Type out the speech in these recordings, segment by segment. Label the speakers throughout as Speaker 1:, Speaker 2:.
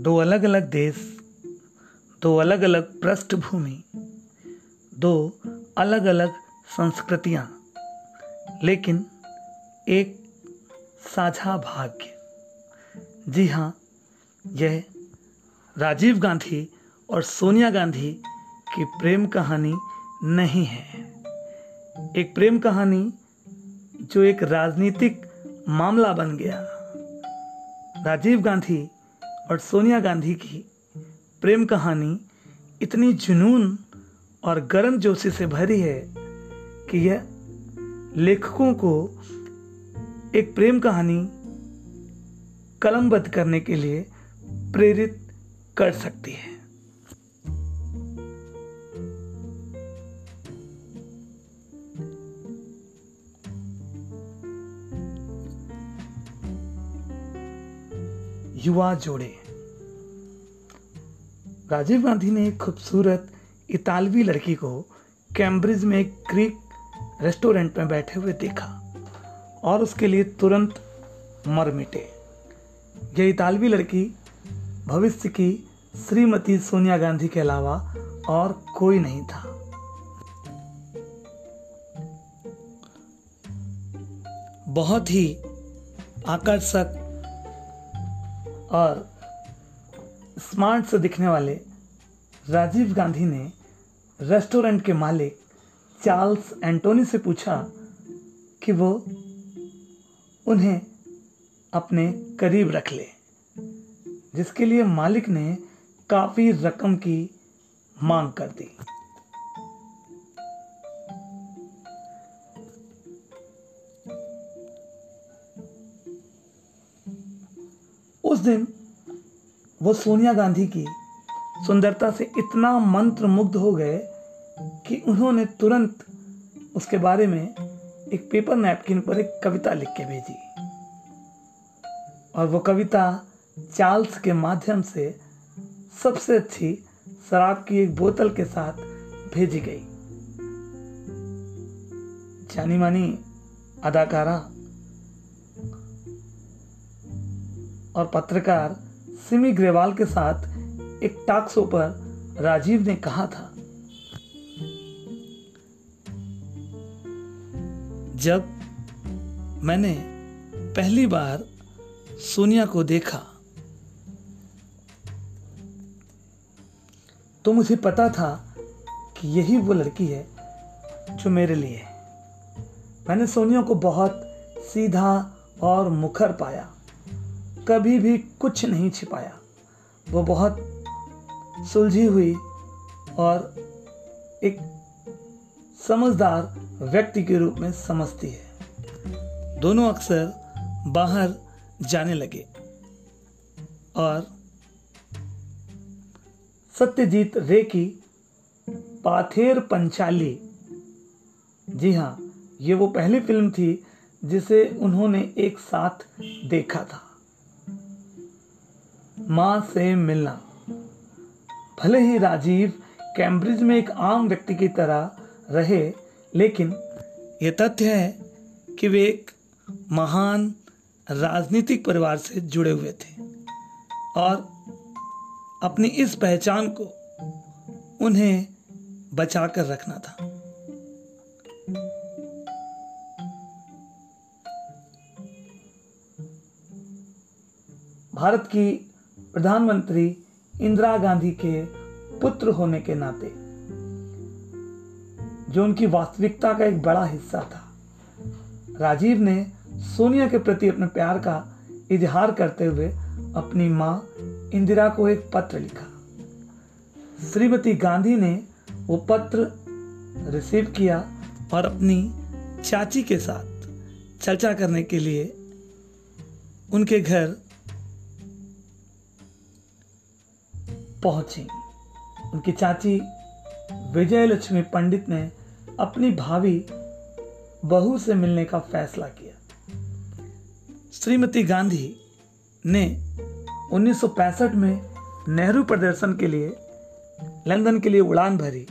Speaker 1: दो अलग अलग देश, दो अलग अलग पृष्ठभूमि, दो अलग अलग संस्कृतियाँ, लेकिन एक साझा भाग्य। जी हाँ यह राजीव गांधी और सोनिया गांधी की प्रेम कहानी नहीं है। एक प्रेम कहानी जो एक राजनीतिक मामला बन गया। राजीव गांधी और सोनिया गांधी की प्रेम कहानी इतनी जुनून और गर्म जोशी से भरी है कि यह लेखकों को एक प्रेम कहानी कलमबद्ध करने के लिए प्रेरित कर सकती है। युवा जोड़े। राजीव गांधी ने एक खूबसूरत इतालवी लड़की को कैम्ब्रिज में एक क्रीक रेस्टोरेंट में बैठे हुए देखा और उसके लिए तुरंत मर मिटे। यह इतालवी लड़की भविष्य की श्रीमती सोनिया गांधी के अलावा और कोई नहीं था। बहुत ही आकर्षक और स्मार्ट से दिखने वाले राजीव गांधी ने रेस्टोरेंट के मालिक चार्ल्स एंटोनी से पूछा कि वो उन्हें अपने करीब रख ले, जिसके लिए मालिक ने काफ़ी रकम की मांग कर दी। उस दिन वो सोनिया गांधी की सुंदरता से इतना मंत्र मुग्ध हो गए कि उन्होंने तुरंत उसके बारे में एक पेपर नैपकिन पर एक कविता लिख के भेजी। और वो कविता चार्ल्स के माध्यम से सबसे अच्छी शराब की एक बोतल के साथ भेजी गई। जानी मानी अदाकारा और पत्रकार सिमी ग्रेवाल के साथ एक टॉक शो पर राजीव ने कहा था। जब मैंने पहली बार सोनिया को देखा तो मुझे पता था कि यही वो लड़की है जो मेरे लिए है। मैंने सोनिया को बहुत सीधा और मुखर पाया। कभी भी कुछ नहीं छिपाया। वो बहुत सुलझी हुई और एक समझदार व्यक्ति के रूप में समझती है। दोनों अक्सर बाहर जाने लगे और सत्यजीत रे की पाथेर पंचाली। जी हाँ ये वो पहली फ़िल्म थी जिसे उन्होंने एक साथ देखा था। माँ से मिलना। भले ही राजीव कैम्ब्रिज में एक आम व्यक्ति की तरह रहे, लेकिन यह तथ्य है कि वे एक महान राजनीतिक परिवार से जुड़े हुए थे और अपनी इस पहचान को उन्हें बचाकर रखना था। भारत की प्रधानमंत्री इंदिरा गांधी के पुत्र होने के नाते, जो उनकी वास्तविकता का एक बड़ा हिस्सा था, राजीव ने सोनिया के प्रति अपने प्यार का इजहार करते हुए अपनी माँ इंदिरा को एक पत्र लिखा। श्रीमती गांधी ने वो पत्र रिसीव किया और अपनी चाची के साथ चर्चा करने के लिए उनके घर पहुँची। उनकी चाची विजय लक्ष्मी पंडित ने अपनी भाभी बहू से मिलने का फैसला किया। श्रीमती गांधी ने 1965 में नेहरू प्रदर्शन के लिए, लंदन के लिए उड़ान भरी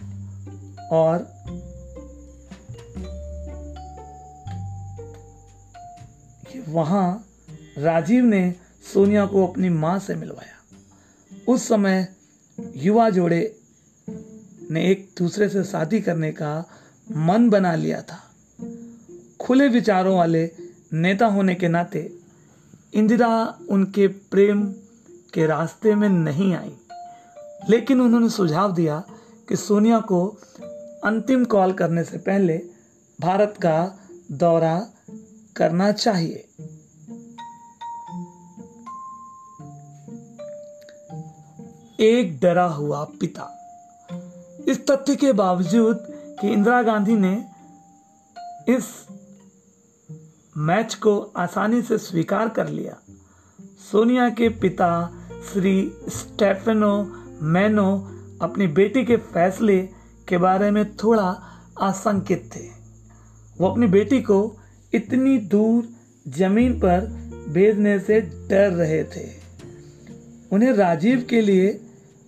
Speaker 1: और वहाँ राजीव ने सोनिया को अपनी माँ से मिलवाया। उस समय युवा जोड़े ने एक दूसरे से शादी करने का मन बना लिया था। खुले विचारों वाले नेता होने के नाते इंदिरा उनके प्रेम के रास्ते में नहीं आई। लेकिन उन्होंने सुझाव दिया कि सोनिया को अंतिम कॉल करने से पहले भारत का दौरा करना चाहिए। एक डरा हुआ पिता। इस तथ्य के बावजूद कि इंदिरा गांधी ने इस मैच को आसानी से स्वीकार कर लिया, सोनिया के पिता श्री स्टेफेनो मैनो अपनी बेटी के फैसले के बारे में थोड़ा आशंकित थे। वो अपनी बेटी को इतनी दूर ज़मीन पर भेजने से डर रहे थे। उन्हें राजीव के लिए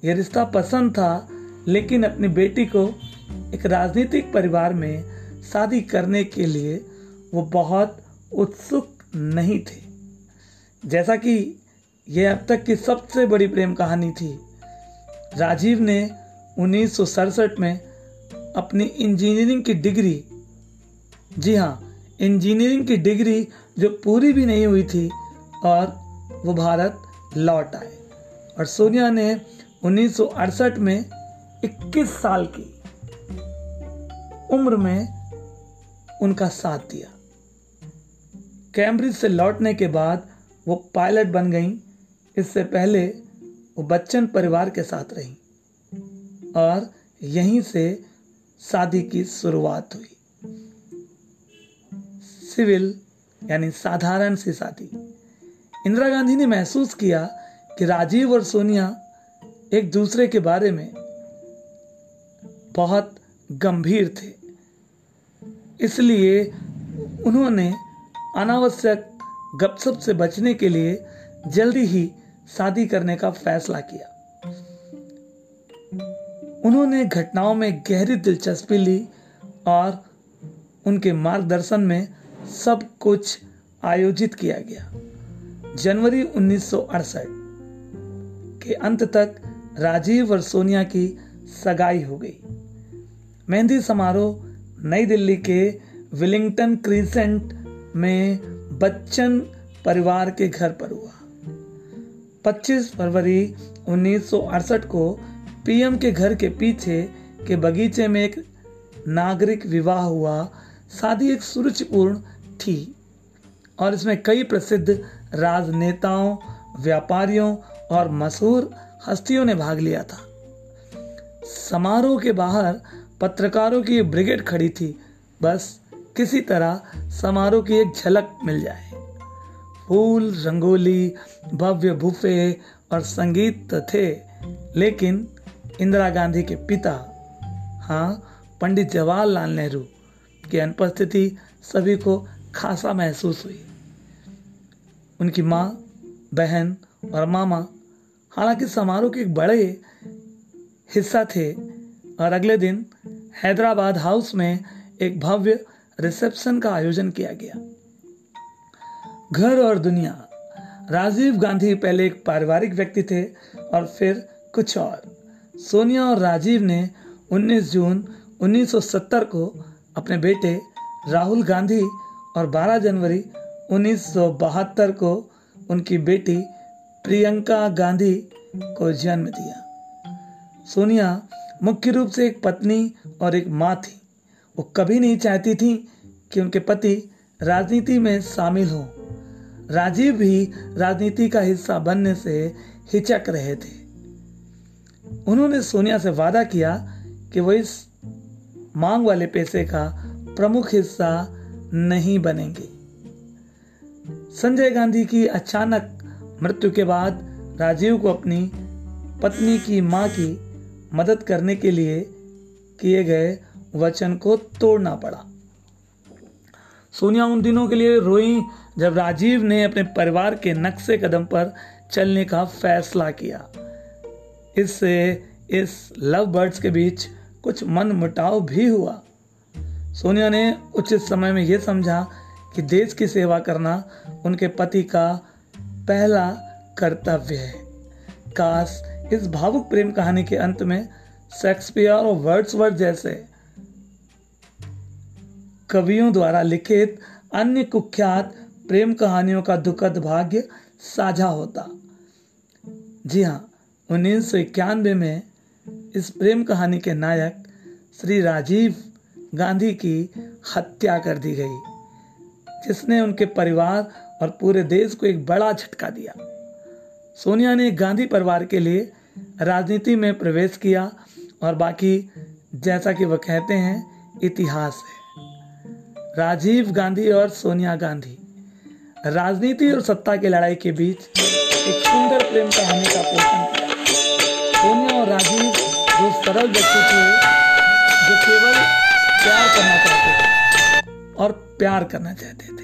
Speaker 1: यह रिश्ता पसंद था, लेकिन अपनी बेटी को एक राजनीतिक परिवार में शादी करने के लिए वो बहुत उत्सुक नहीं थे। जैसा कि यह अब तक की सबसे बड़ी प्रेम कहानी थी। राजीव ने उन्नीस सौ सड़सठ में अपनी इंजीनियरिंग की डिग्री जी हाँ इंजीनियरिंग की डिग्री जो पूरी भी नहीं हुई थी, और वो भारत लौट आए। और सोनिया ने 1968 में 21 साल की उम्र में उनका साथ दिया। कैम्ब्रिज से लौटने के बाद वो पायलट बन गई। इससे पहले वो बच्चन परिवार के साथ रही और यहीं से शादी की शुरुआत हुई। सिविल यानी साधारण सी शादी। इंदिरा गांधी ने महसूस किया कि राजीव और सोनिया एक दूसरे के बारे में बहुत गंभीर थे। इसलिए उन्होंने अनावश्यक गपसप से बचने के लिए जल्दी ही शादी करने का फैसला किया। उन्होंने घटनाओं में गहरी दिलचस्पी ली और उनके मार्गदर्शन में सब कुछ आयोजित किया गया। जनवरी 1968 के अंत तक राजीव और सोनिया की सगाई हो गई। मेहंदी समारोह नई दिल्ली के विलिंगटन क्रीसेंट में बच्चन परिवार के घर पर हुआ। 25 फरवरी 1968 को पीएम के घर के पीछे के बगीचे में एक नागरिक विवाह हुआ। शादी एक सुरुचिपूर्ण थी और इसमें कई प्रसिद्ध राजनेताओं, व्यापारियों और मशहूर हस्तियों ने भाग लिया था। समारोह के बाहर पत्रकारों की ब्रिगेड खड़ी थी। बस किसी तरह समारोह की एक झलक मिल जाए। फूल, रंगोली, भव्य बुफे और संगीत तो थे, लेकिन इंदिरा गांधी के पिता हाँ पंडित जवाहरलाल नेहरू की अनुपस्थिति सभी को खासा महसूस हुई। उनकी माँ, बहन और मामा हालाँकि समारोह के एक बड़े हिस्सा थे और अगले दिन हैदराबाद हाउस में एक भव्य रिसेप्शन का आयोजन किया गया। घर और दुनिया। राजीव गांधी पहले एक पारिवारिक व्यक्ति थे और फिर कुछ और। सोनिया और राजीव ने 19 जून 1970 को अपने बेटे राहुल गांधी और 12 जनवरी 1972 को उनकी बेटी प्रियंका गांधी को जन्म दिया। सोनिया मुख्य रूप से एक पत्नी और एक माँ थी। वो कभी नहीं चाहती थी कि उनके पति राजनीति में शामिल हो। राजीव भी राजनीति का हिस्सा बनने से हिचक रहे थे। उन्होंने सोनिया से वादा किया कि वो इस मांग वाले पैसे का प्रमुख हिस्सा नहीं बनेंगे। संजय गांधी की अचानक मृत्यु के बाद राजीव को अपनी पत्नी की माँ की मदद करने के लिए किए गए वचन को तोड़ना पड़ा। सोनिया उन दिनों के लिए रोई जब राजीव ने अपने परिवार के नक्शे कदम पर चलने का फैसला किया। इससे इस लव बर्ड्स के बीच कुछ मन मुटाव भी हुआ। सोनिया ने उचित समय में यह समझा कि देश की सेवा करना उनके पति का पहला कर्तव्य है। काश इस भावुक प्रेम कहानी के अंत में शेक्सपियर और वर्ड्सवर्थ जैसे कवियों द्वारा लिखित अन्य कुख्यात प्रेम कहानियों का दुखद भाग्य साझा होता। जी हाँ उन्नीस में इस प्रेम कहानी के नायक श्री राजीव गांधी की हत्या कर दी गई, जिसने उनके परिवार और पूरे देश को एक बड़ा झटका दिया। सोनिया ने गांधी परिवार के लिए राजनीति में प्रवेश किया और बाकी जैसा कि वह कहते हैं, इतिहास है। राजीव गांधी और सोनिया गांधी, राजनीति और सत्ता की लड़ाई के बीच एक सुंदर प्रेम कहानी का पोषण किया। सोनिया और राजीव दो सरल व्यक्ति थे, जो केवल प्यार करना चाहते थे और प्यार करना चाहते थे।